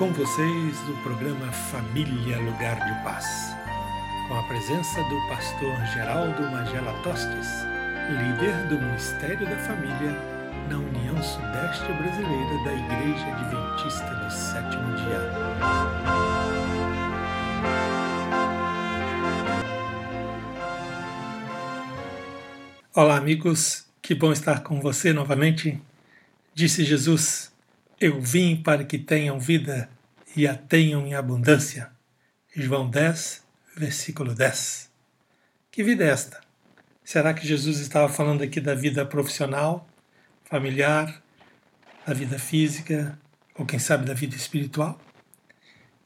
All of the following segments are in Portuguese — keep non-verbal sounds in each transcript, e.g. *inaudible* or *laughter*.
com vocês o programa Família Lugar de Paz, com a presença do pastor Geraldo Magela Tostes, líder do Ministério da Família na União Sudeste Brasileira da Igreja Adventista do Sétimo Dia. Olá, amigos, que bom estar com você novamente. Disse Jesus eu vim para que tenham vida e a tenham em abundância. João 10, versículo 10. Que vida é esta? Será que Jesus estava falando aqui da vida profissional, familiar, da vida física, ou quem sabe da vida espiritual?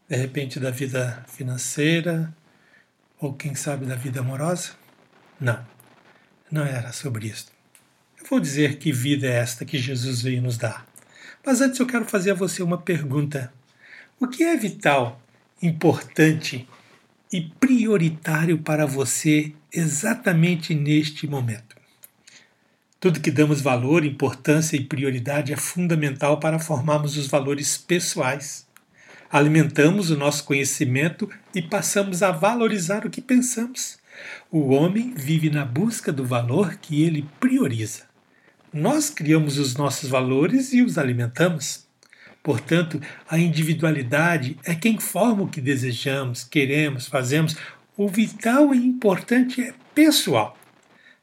De repente da vida financeira, ou quem sabe da vida amorosa? Não, não era sobre isso. Eu vou dizer que vida é esta que Jesus veio nos dar. Mas antes eu quero fazer a você uma pergunta. O que é vital, importante e prioritário para você exatamente neste momento? Tudo que damos valor, importância e prioridade é fundamental para formarmos os valores pessoais. Alimentamos o nosso conhecimento e passamos a valorizar o que pensamos. O homem vive na busca do valor que ele prioriza. Nós criamos os nossos valores e os alimentamos. Portanto, a individualidade é quem forma o que desejamos, queremos, fazemos. O vital e importante é pessoal.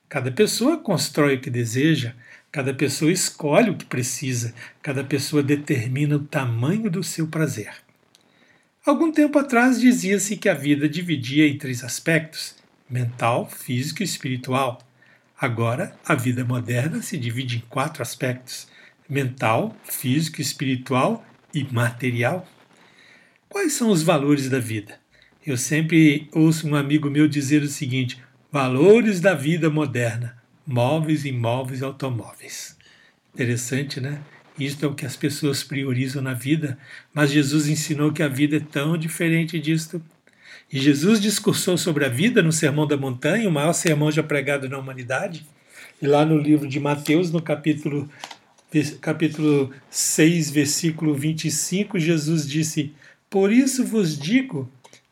Cada pessoa constrói o que deseja, cada pessoa escolhe o que precisa, cada pessoa determina o tamanho do seu prazer. Algum tempo atrás dizia-se que a vida dividia em três aspectos: mental, físico e espiritual. Agora, a vida moderna se divide em quatro aspectos: mental, físico, espiritual e material. Quais são os valores da vida? Eu sempre ouço um amigo meu dizer o seguinte: valores da vida moderna, móveis, imóveis automóveis. Interessante, né? Isto é o que as pessoas priorizam na vida, mas Jesus ensinou que a vida é tão diferente disto. E Jesus discursou sobre a vida no Sermão da Montanha, o maior sermão já pregado na humanidade. E lá no livro de Mateus, no capítulo, capítulo 6, versículo 25, Jesus disse: Por isso vos digo,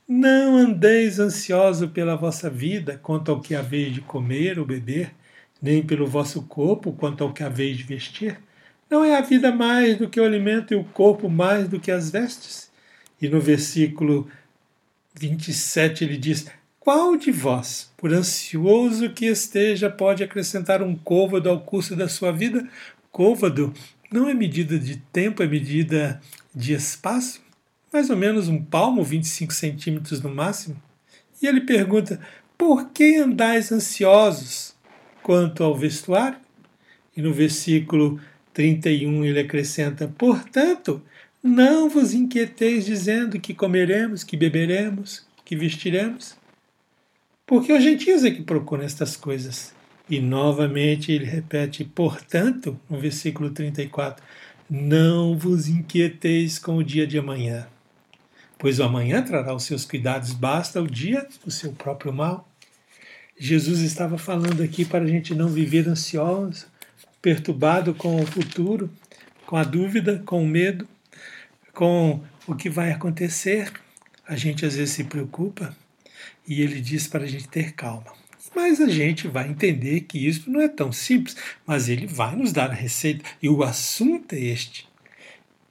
não andeis ansioso pela vossa vida, quanto ao que haveis de comer ou beber, nem pelo vosso corpo, quanto ao que haveis de vestir. Não é a vida mais do que o alimento e o corpo mais do que as vestes? E no versículo 27 ele diz: Qual de vós, por ansioso que esteja, pode acrescentar um côvado ao curso da sua vida? Côvado não é medida de tempo, é medida de espaço, mais ou menos um palmo, 25 centímetros no máximo. E ele pergunta: Por que andais ansiosos quanto ao vestuário? E no versículo 31 ele acrescenta: Portanto, não vos inquieteis dizendo que comeremos, que beberemos, que vestiremos, porque os gentios é que procuram estas coisas. E novamente ele repete, portanto, no versículo 34, não vos inquieteis com o dia de amanhã, pois o amanhã trará os seus cuidados, basta o dia o seu próprio mal. Jesus estava falando aqui para a gente não viver ansioso, perturbado com o futuro, com a dúvida, com o medo com o que vai acontecer. A gente às vezes se preocupa e ele diz para a gente ter calma. Mas a gente vai entender que isso não é tão simples, mas ele vai nos dar a receita e o assunto é este.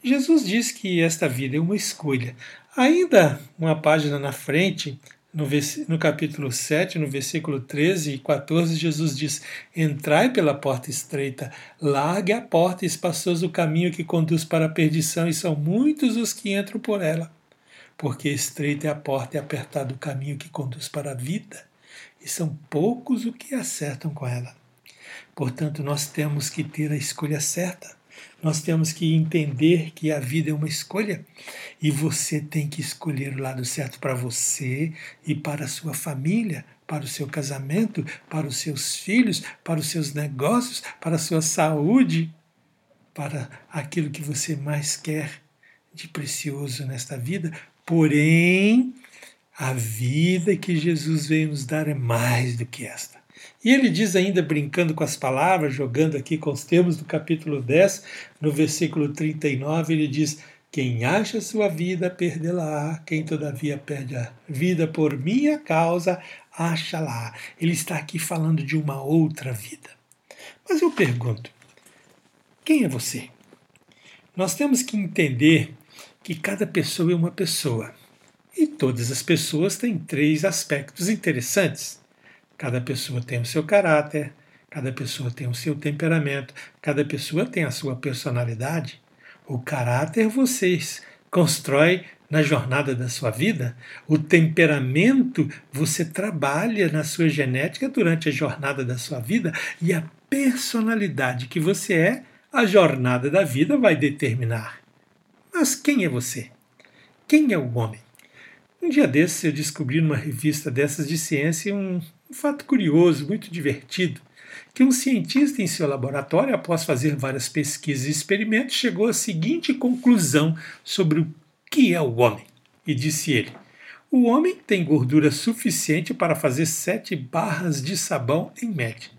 Jesus diz que esta vida é uma escolha. Ainda uma página na frente, no, no, capítulo 7, no versículo 13 e 14, Jesus diz: Entrai pela porta estreita, largue a porta e espaçoso o caminho que conduz para a perdição, e são muitos os que entram por ela. Porque estreita é a porta e apertado o caminho que conduz para a vida, e são poucos os que acertam com ela. Portanto, nós temos que ter a escolha certa. Nós temos que entender que a vida é uma escolha e você tem que escolher o lado certo para você e para a sua família, para o seu casamento, para os seus filhos, para os seus negócios, para a sua saúde, para aquilo que você mais quer de precioso nesta vida. Porém, a vida que Jesus veio nos dar é mais do que esta. E ele diz ainda, brincando com as palavras, jogando aqui com os termos do capítulo 10, no versículo 39, ele diz: Quem acha sua vida, perdê-la. Quem todavia perde a vida por minha causa, acha lá. Ele está aqui falando de uma outra vida. Mas eu pergunto: quem é você? Nós temos que entender que cada pessoa é uma pessoa. E todas as pessoas têm três aspectos interessantes. Cada pessoa tem o seu caráter, cada pessoa tem o seu temperamento, cada pessoa tem a sua personalidade. O caráter vocês constrói na jornada da sua vida, o temperamento você trabalha na sua genética durante a jornada da sua vida e a personalidade que você é, a jornada da vida vai determinar. Mas quem é você? Quem é o homem? Um dia desses eu descobri numa revista dessas de ciência um, um fato curioso, muito divertido que um cientista em seu laboratório, após fazer várias pesquisas e experimentos, chegou à seguinte conclusão sobre o que é o homem. E disse ele: O homem tem gordura suficiente para fazer sete barras de sabão em média.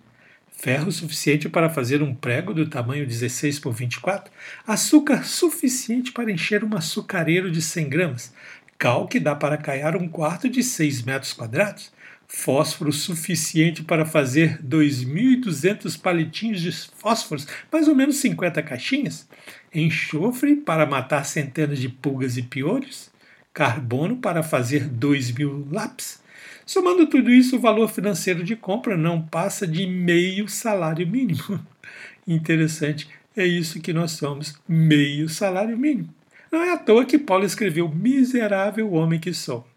Ferro suficiente para fazer um prego do tamanho 16 por 24, açúcar suficiente para encher um açucareiro de 100 gramas, cal que dá para caiar um quarto de 6 metros quadrados, fósforo suficiente para fazer 2.200 palitinhos de fósforos, mais ou menos 50 caixinhas, enxofre para matar centenas de pulgas e piolhos, carbono para fazer 2.000 lápis. Somando tudo isso, o valor financeiro de compra não passa de meio salário mínimo. *laughs* Interessante, é isso que nós somos, meio salário mínimo. Não é à toa que Paulo escreveu miserável homem que sou.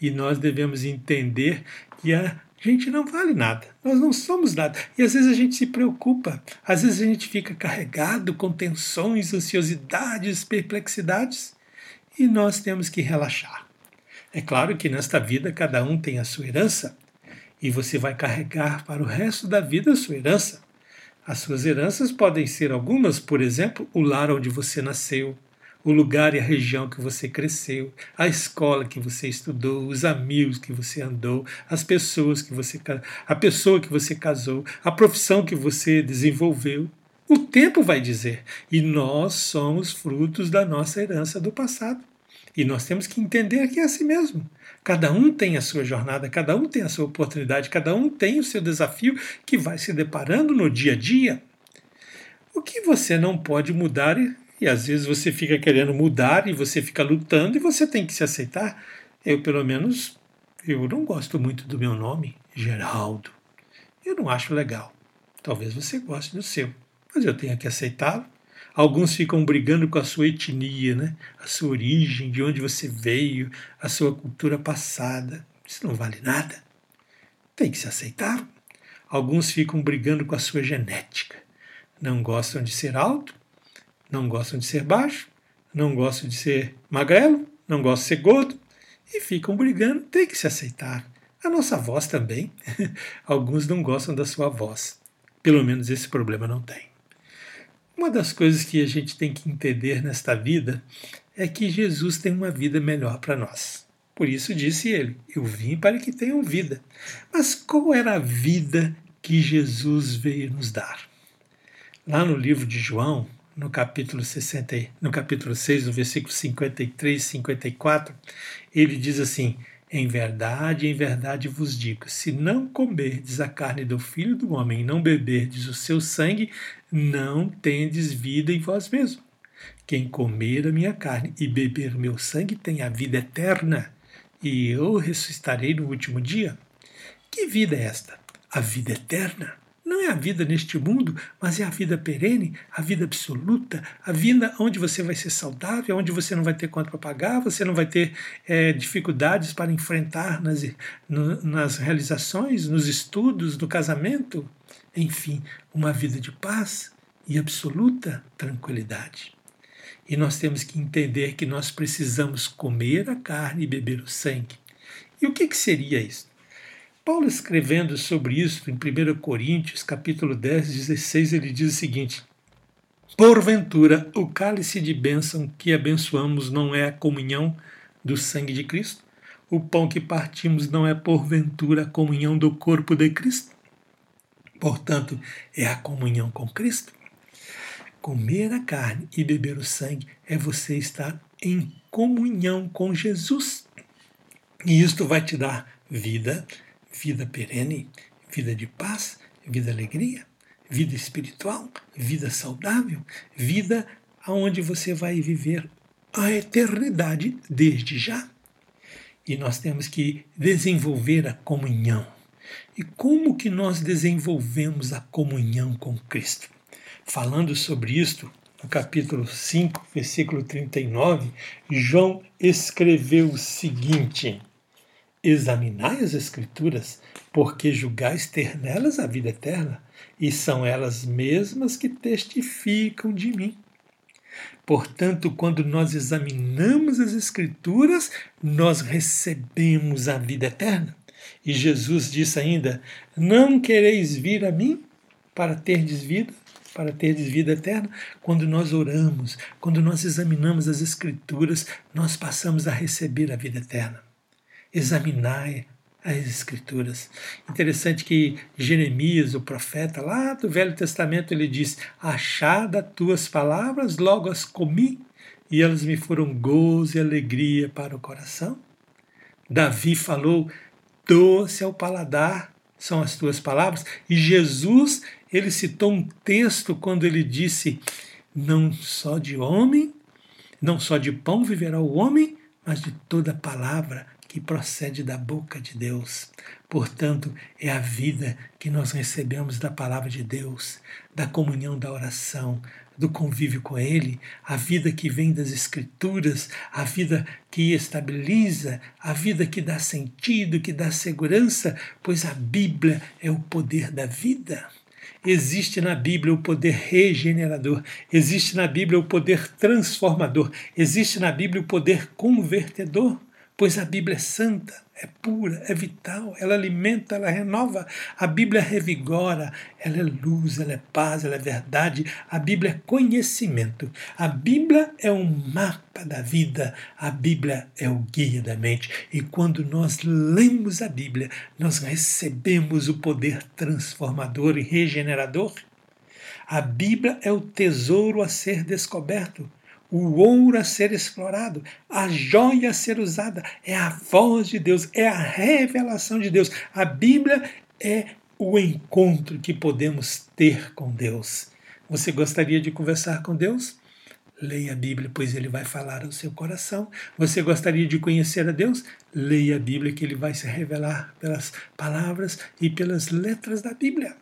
E nós devemos entender que a gente não vale nada, nós não somos nada. E às vezes a gente se preocupa, às vezes a gente fica carregado com tensões, ansiosidades, perplexidades, e nós temos que relaxar. É claro que nesta vida cada um tem a sua herança, e você vai carregar para o resto da vida a sua herança. As suas heranças podem ser algumas, por exemplo, o lar onde você nasceu, o lugar e a região que você cresceu, a escola que você estudou, os amigos que você andou, as pessoas que você a pessoa que você casou, a profissão que você desenvolveu. O tempo vai dizer. E nós somos frutos da nossa herança do passado. E nós temos que entender que é assim mesmo. Cada um tem a sua jornada, cada um tem a sua oportunidade, cada um tem o seu desafio que vai se deparando no dia a dia. O que você não pode mudar e às vezes você fica querendo mudar e você fica lutando e você tem que se aceitar. Eu, pelo menos, eu não gosto muito do meu nome, Geraldo. Eu não acho legal. Talvez você goste do seu, mas eu tenho que aceitá-lo. Alguns ficam brigando com a sua etnia, né? a sua origem, de onde você veio, a sua cultura passada. Isso não vale nada. Tem que se aceitar. Alguns ficam brigando com a sua genética. Não gostam de ser alto, não gostam de ser baixo, não gostam de ser magrelo, não gostam de ser gordo e ficam brigando, tem que se aceitar. A nossa voz também. *laughs* Alguns não gostam da sua voz. Pelo menos esse problema não tem. Uma das coisas que a gente tem que entender nesta vida é que Jesus tem uma vida melhor para nós. Por isso disse ele: Eu vim para que tenham vida. Mas qual era a vida que Jesus veio nos dar? Lá no livro de João, no capítulo 60, no capítulo 6, no versículo 53 e 54, ele diz assim: Em verdade, em verdade vos digo: se não comerdes a carne do filho do homem e não beberdes o seu sangue, não tendes vida em vós mesmos. Quem comer a minha carne e beber o meu sangue tem a vida eterna, e eu ressuscitarei no último dia. Que vida é esta? A vida eterna não é a vida neste mundo, mas é a vida perene, a vida absoluta, a vida onde você vai ser saudável, onde você não vai ter conta para pagar, você não vai ter é, dificuldades para enfrentar nas, no, nas realizações, nos estudos, no casamento. Enfim, uma vida de paz e absoluta tranquilidade. E nós temos que entender que nós precisamos comer a carne e beber o sangue. E o que, que seria isso? Paulo escrevendo sobre isso em 1 Coríntios, capítulo 10, 16, ele diz o seguinte: Porventura, o cálice de bênção que abençoamos não é a comunhão do sangue de Cristo? O pão que partimos não é porventura a comunhão do corpo de Cristo? Portanto, é a comunhão com Cristo. Comer a carne e beber o sangue é você estar em comunhão com Jesus. E isto vai te dar vida, vida perene, vida de paz, vida alegria, vida espiritual, vida saudável, vida aonde você vai viver a eternidade desde já. E nós temos que desenvolver a comunhão. E como que nós desenvolvemos a comunhão com Cristo? Falando sobre isto, no capítulo 5, versículo 39, João escreveu o seguinte: Examinai as Escrituras, porque julgais ter nelas a vida eterna, e são elas mesmas que testificam de mim. Portanto, quando nós examinamos as Escrituras, nós recebemos a vida eterna. E Jesus disse ainda: Não quereis vir a mim para terdes vida? para terdes vida eterna. Quando nós oramos, quando nós examinamos as Escrituras, nós passamos a receber a vida eterna. Examinai as Escrituras. Interessante que Jeremias, o profeta, lá do Velho Testamento, ele diz: Achada tuas palavras, logo as comi, e elas me foram gozo e alegria para o coração. Davi falou: Doce ao paladar são as tuas palavras. E Jesus, ele citou um texto quando ele disse: Não só de homem, não só de pão viverá o homem, mas de toda palavra que procede da boca de Deus. Portanto, é a vida que nós recebemos da palavra de Deus, da comunhão da oração, do convívio com Ele, a vida que vem das Escrituras, a vida que estabiliza, a vida que dá sentido, que dá segurança, pois a Bíblia é o poder da vida. Existe na Bíblia o poder regenerador, existe na Bíblia o poder transformador, existe na Bíblia o poder convertedor, pois a Bíblia é santa é pura, é vital, ela alimenta, ela renova. A Bíblia revigora, ela é luz, ela é paz, ela é verdade. A Bíblia é conhecimento. A Bíblia é um mapa da vida. A Bíblia é o guia da mente. E quando nós lemos a Bíblia, nós recebemos o poder transformador e regenerador. A Bíblia é o tesouro a ser descoberto o ouro a ser explorado, a joia a ser usada, é a voz de Deus, é a revelação de Deus. A Bíblia é o encontro que podemos ter com Deus. Você gostaria de conversar com Deus? Leia a Bíblia, pois ele vai falar ao seu coração. Você gostaria de conhecer a Deus? Leia a Bíblia, que ele vai se revelar pelas palavras e pelas letras da Bíblia.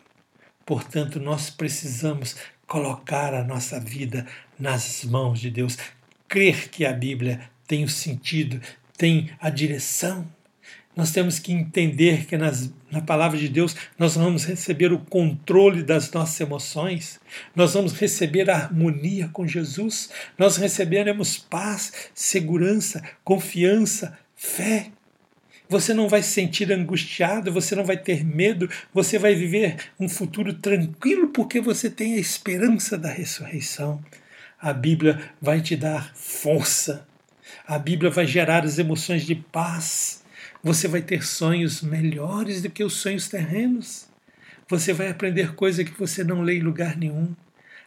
Portanto, nós precisamos colocar a nossa vida nas mãos de Deus, crer que a Bíblia tem o sentido, tem a direção. Nós temos que entender que nas, na palavra de Deus nós vamos receber o controle das nossas emoções, nós vamos receber a harmonia com Jesus, nós receberemos paz, segurança, confiança, fé. Você não vai se sentir angustiado, você não vai ter medo, você vai viver um futuro tranquilo porque você tem a esperança da ressurreição. A Bíblia vai te dar força. A Bíblia vai gerar as emoções de paz. Você vai ter sonhos melhores do que os sonhos terrenos. Você vai aprender coisa que você não lê em lugar nenhum.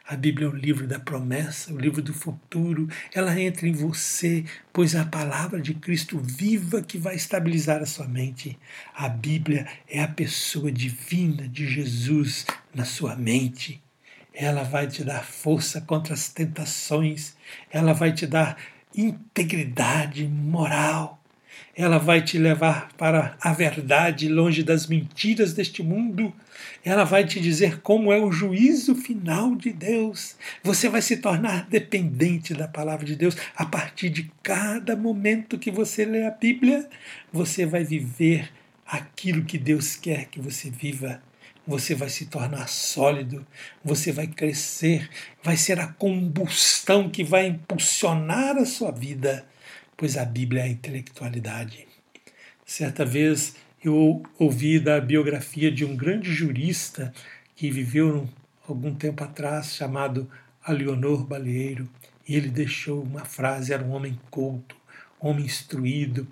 A Bíblia é o livro da promessa, o livro do futuro. Ela entra em você, pois é a palavra de Cristo viva que vai estabilizar a sua mente. A Bíblia é a pessoa divina de Jesus na sua mente. Ela vai te dar força contra as tentações. Ela vai te dar integridade moral ela vai te levar para a verdade, longe das mentiras deste mundo. Ela vai te dizer como é o juízo final de Deus. Você vai se tornar dependente da palavra de Deus a partir de cada momento que você lê a Bíblia. Você vai viver aquilo que Deus quer que você viva. Você vai se tornar sólido, você vai crescer, vai ser a combustão que vai impulsionar a sua vida pois a Bíblia é a intelectualidade. Certa vez eu ouvi da biografia de um grande jurista que viveu algum tempo atrás, chamado Alionor Balieiro, e ele deixou uma frase: era um homem culto, homem instruído,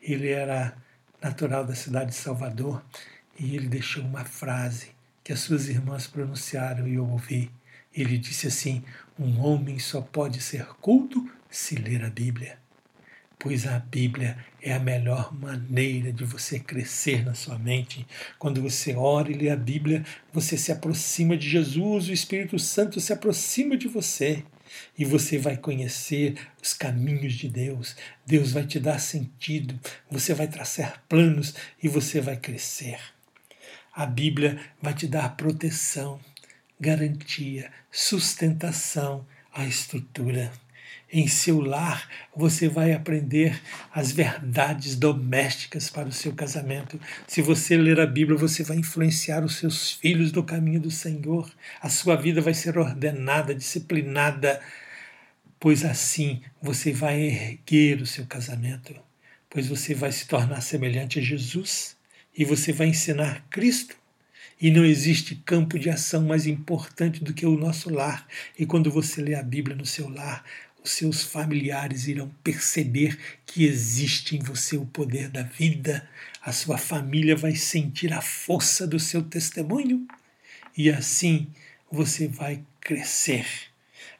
ele era natural da cidade de Salvador, e ele deixou uma frase que as suas irmãs pronunciaram e eu ouvi. Ele disse assim: Um homem só pode ser culto se ler a Bíblia, pois a Bíblia é a melhor maneira de você crescer na sua mente. Quando você ora e lê a Bíblia, você se aproxima de Jesus, o Espírito Santo se aproxima de você e você vai conhecer os caminhos de Deus. Deus vai te dar sentido, você vai traçar planos e você vai crescer. A Bíblia vai te dar proteção, garantia, sustentação, a estrutura. Em seu lar, você vai aprender as verdades domésticas para o seu casamento. Se você ler a Bíblia, você vai influenciar os seus filhos no caminho do Senhor. A sua vida vai ser ordenada, disciplinada, pois assim você vai erguer o seu casamento, pois você vai se tornar semelhante a Jesus e você vai ensinar Cristo. E não existe campo de ação mais importante do que o nosso lar. E quando você lê a Bíblia no seu lar, os seus familiares irão perceber que existe em você o poder da vida, a sua família vai sentir a força do seu testemunho e assim você vai crescer.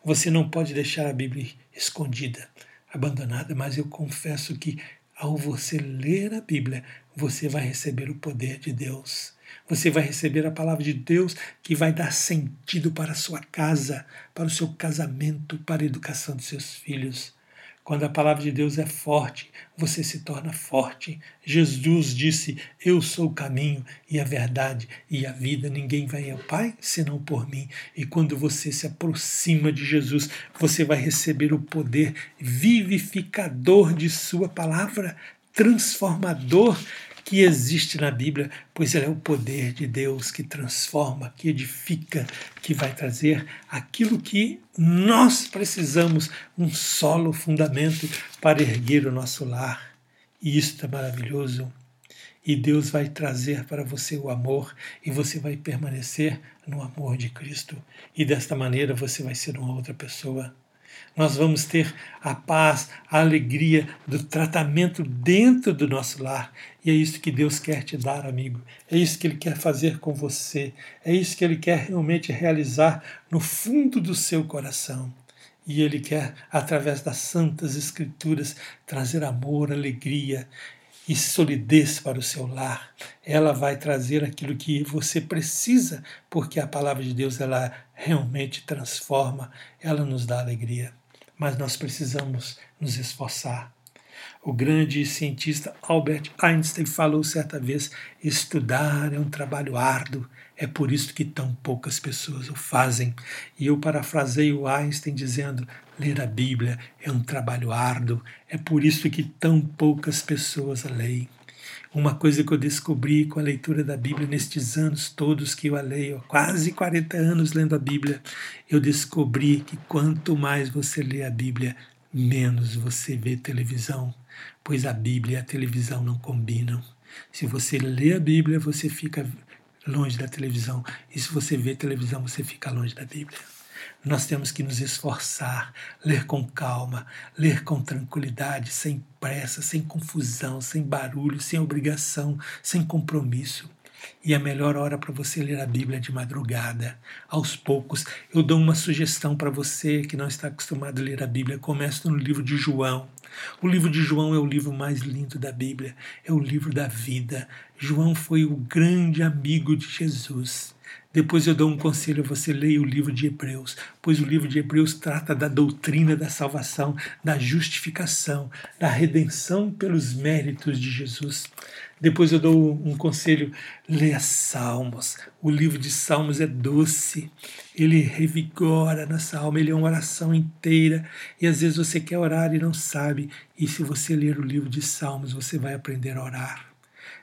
Você não pode deixar a Bíblia escondida, abandonada, mas eu confesso que ao você ler a Bíblia, você vai receber o poder de Deus. Você vai receber a palavra de Deus que vai dar sentido para a sua casa, para o seu casamento, para a educação dos seus filhos. Quando a palavra de Deus é forte, você se torna forte. Jesus disse: Eu sou o caminho e a verdade e a vida. Ninguém vai ao Pai senão por mim. E quando você se aproxima de Jesus, você vai receber o poder vivificador de Sua palavra, transformador que existe na Bíblia, pois ela é o poder de Deus que transforma, que edifica, que vai trazer aquilo que nós precisamos, um solo fundamento para erguer o nosso lar. E isto é maravilhoso. E Deus vai trazer para você o amor e você vai permanecer no amor de Cristo. E desta maneira você vai ser uma outra pessoa nós vamos ter a paz, a alegria do tratamento dentro do nosso lar. E é isso que Deus quer te dar, amigo. É isso que Ele quer fazer com você. É isso que Ele quer realmente realizar no fundo do seu coração. E Ele quer, através das Santas Escrituras, trazer amor, alegria e solidez para o seu lar. Ela vai trazer aquilo que você precisa, porque a palavra de Deus ela realmente transforma, ela nos dá alegria mas nós precisamos nos esforçar. O grande cientista Albert Einstein falou certa vez: estudar é um trabalho árduo, é por isso que tão poucas pessoas o fazem. E eu parafraseio Einstein dizendo: ler a Bíblia é um trabalho árduo, é por isso que tão poucas pessoas a leem. Uma coisa que eu descobri com a leitura da Bíblia nestes anos todos que eu a leio, quase 40 anos lendo a Bíblia, eu descobri que quanto mais você lê a Bíblia, menos você vê televisão, pois a Bíblia e a televisão não combinam. Se você lê a Bíblia, você fica longe da televisão, e se você vê televisão, você fica longe da Bíblia. Nós temos que nos esforçar, ler com calma, ler com tranquilidade, sem pressa, sem confusão, sem barulho, sem obrigação, sem compromisso. E a melhor hora para você ler a Bíblia é de madrugada. Aos poucos, eu dou uma sugestão para você que não está acostumado a ler a Bíblia. Comece no livro de João. O livro de João é o livro mais lindo da Bíblia, é o livro da vida. João foi o grande amigo de Jesus. Depois eu dou um conselho, você leia o livro de Hebreus, pois o livro de Hebreus trata da doutrina da salvação, da justificação, da redenção pelos méritos de Jesus. Depois eu dou um conselho, leia Salmos. O livro de Salmos é doce, ele revigora nossa alma, ele é uma oração inteira. E às vezes você quer orar e não sabe, e se você ler o livro de Salmos, você vai aprender a orar.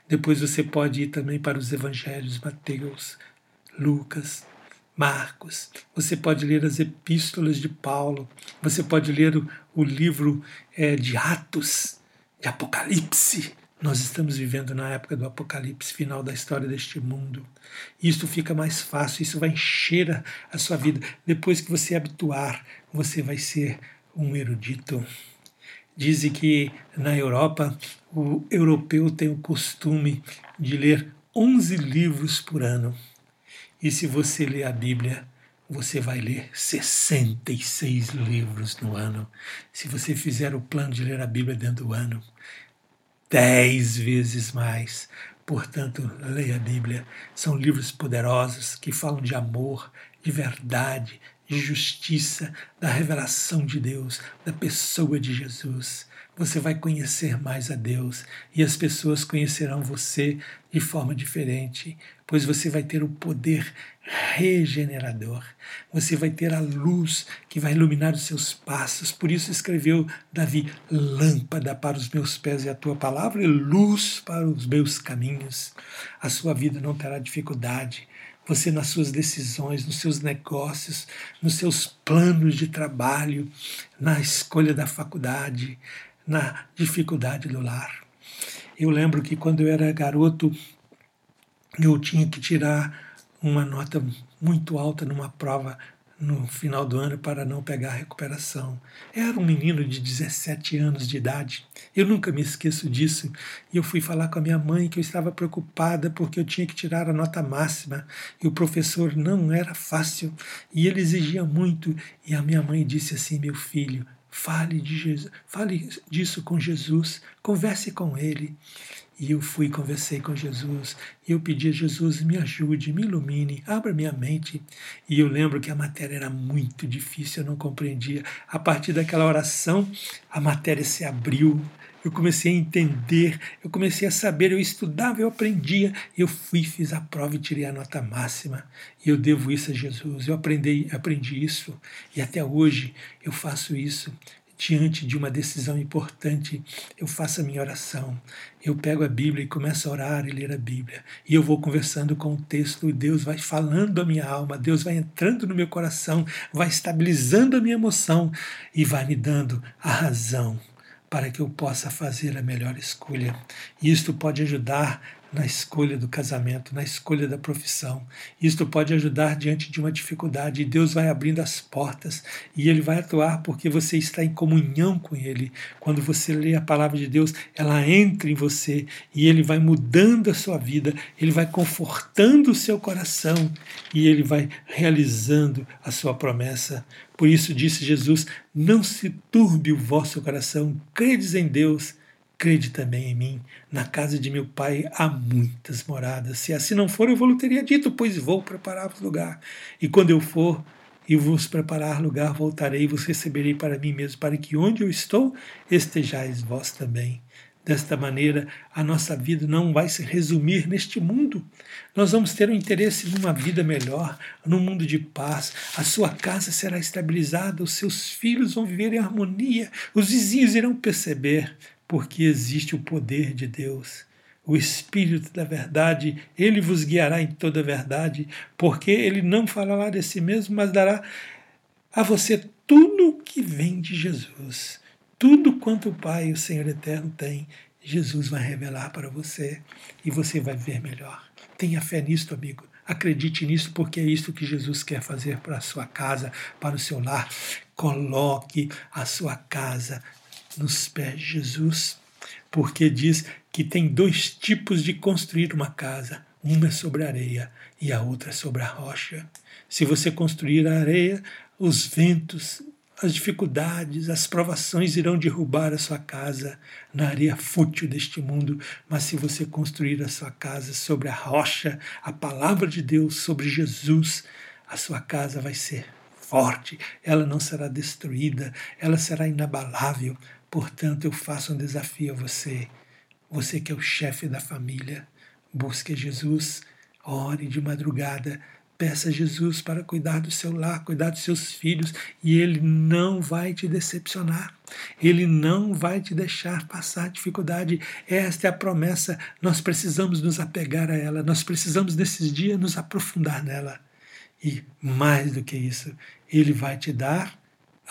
Depois você pode ir também para os evangelhos, Mateus, Lucas, Marcos, você pode ler as epístolas de Paulo, você pode ler o, o livro é, de Atos, de Apocalipse. Nós estamos vivendo na época do Apocalipse, final da história deste mundo. Isso fica mais fácil, isso vai encher a, a sua vida. Depois que você habituar, você vai ser um erudito. Dizem que na Europa o europeu tem o costume de ler 11 livros por ano. E se você lê a Bíblia, você vai ler 66 livros no ano. Se você fizer o plano de ler a Bíblia dentro do ano, 10 vezes mais. Portanto, leia a Bíblia. São livros poderosos que falam de amor, de verdade, de justiça, da revelação de Deus, da pessoa de Jesus. Você vai conhecer mais a Deus e as pessoas conhecerão você de forma diferente, pois você vai ter o poder regenerador. Você vai ter a luz que vai iluminar os seus passos. Por isso escreveu Davi: lâmpada para os meus pés e a tua palavra e luz para os meus caminhos. A sua vida não terá dificuldade você nas suas decisões, nos seus negócios, nos seus planos de trabalho, na escolha da faculdade, na dificuldade do lar. Eu lembro que quando eu era garoto, eu tinha que tirar uma nota muito alta numa prova no final do ano para não pegar recuperação. Era um menino de 17 anos de idade. Eu nunca me esqueço disso. E eu fui falar com a minha mãe que eu estava preocupada porque eu tinha que tirar a nota máxima e o professor não era fácil e ele exigia muito. E a minha mãe disse assim: "Meu filho, fale de Jesus, fale disso com Jesus, converse com ele". E eu fui, conversei com Jesus, e eu pedi a Jesus, me ajude, me ilumine, abra minha mente. E eu lembro que a matéria era muito difícil, eu não compreendia. A partir daquela oração, a matéria se abriu, eu comecei a entender, eu comecei a saber, eu estudava, eu aprendia, eu fui, fiz a prova e tirei a nota máxima. E eu devo isso a Jesus. Eu aprendi, aprendi isso e até hoje eu faço isso diante de uma decisão importante, eu faço a minha oração. Eu pego a Bíblia e começo a orar e ler a Bíblia. E eu vou conversando com o texto e Deus vai falando a minha alma, Deus vai entrando no meu coração, vai estabilizando a minha emoção e vai me dando a razão para que eu possa fazer a melhor escolha. Isto pode ajudar na escolha do casamento, na escolha da profissão. Isto pode ajudar diante de uma dificuldade. E Deus vai abrindo as portas e Ele vai atuar porque você está em comunhão com Ele. Quando você lê a palavra de Deus, ela entra em você e Ele vai mudando a sua vida, Ele vai confortando o seu coração e Ele vai realizando a sua promessa. Por isso disse Jesus: Não se turbe o vosso coração, credes em Deus Crede também em mim, na casa de meu pai há muitas moradas. Se assim não for, eu vou teria dito, pois vou preparar-vos lugar. E quando eu for e vos preparar lugar, voltarei e vos receberei para mim mesmo, para que onde eu estou, estejais vós também. Desta maneira, a nossa vida não vai se resumir neste mundo. Nós vamos ter um interesse numa vida melhor, num mundo de paz. A sua casa será estabilizada, os seus filhos vão viver em harmonia, os vizinhos irão perceber porque existe o poder de Deus. O Espírito da verdade, ele vos guiará em toda a verdade, porque ele não falará de si mesmo, mas dará a você tudo o que vem de Jesus. Tudo quanto o Pai, o Senhor Eterno, tem, Jesus vai revelar para você e você vai ver melhor. Tenha fé nisto, amigo. Acredite nisso, porque é isso que Jesus quer fazer para a sua casa, para o seu lar. Coloque a sua casa nos pés de Jesus, porque diz que tem dois tipos de construir uma casa: uma é sobre areia e a outra é sobre a rocha. Se você construir a areia, os ventos, as dificuldades, as provações irão derrubar a sua casa na areia fútil deste mundo, mas se você construir a sua casa sobre a rocha, a palavra de Deus, sobre Jesus, a sua casa vai ser forte, ela não será destruída, ela será inabalável, Portanto, eu faço um desafio a você, você que é o chefe da família. Busque Jesus, ore de madrugada, peça a Jesus para cuidar do seu lar, cuidar dos seus filhos, e Ele não vai te decepcionar. Ele não vai te deixar passar dificuldade. Esta é a promessa. Nós precisamos nos apegar a ela, nós precisamos nesses dias nos aprofundar nela. E mais do que isso, Ele vai te dar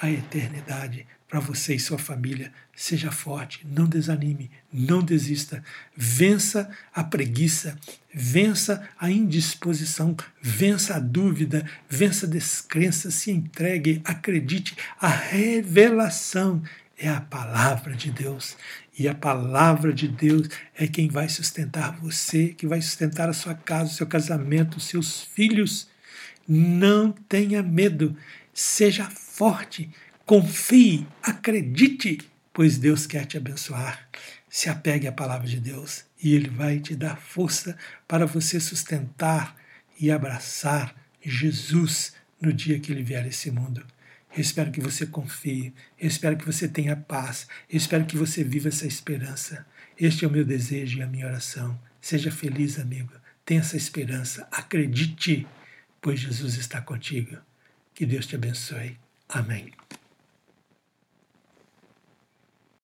a eternidade para você e sua família. Seja forte, não desanime, não desista. Vença a preguiça, vença a indisposição, vença a dúvida, vença a descrença, se entregue, acredite. A revelação é a palavra de Deus. E a palavra de Deus é quem vai sustentar você, que vai sustentar a sua casa, o seu casamento, os seus filhos. Não tenha medo, seja forte, confie, acredite, pois Deus quer te abençoar. Se apegue à palavra de Deus e Ele vai te dar força para você sustentar e abraçar Jesus no dia que Ele vier a esse mundo. Eu espero que você confie, eu espero que você tenha paz, eu espero que você viva essa esperança. Este é o meu desejo e a minha oração. Seja feliz, amigo. Tenha essa esperança. Acredite, pois Jesus está contigo. Que Deus te abençoe. Amém.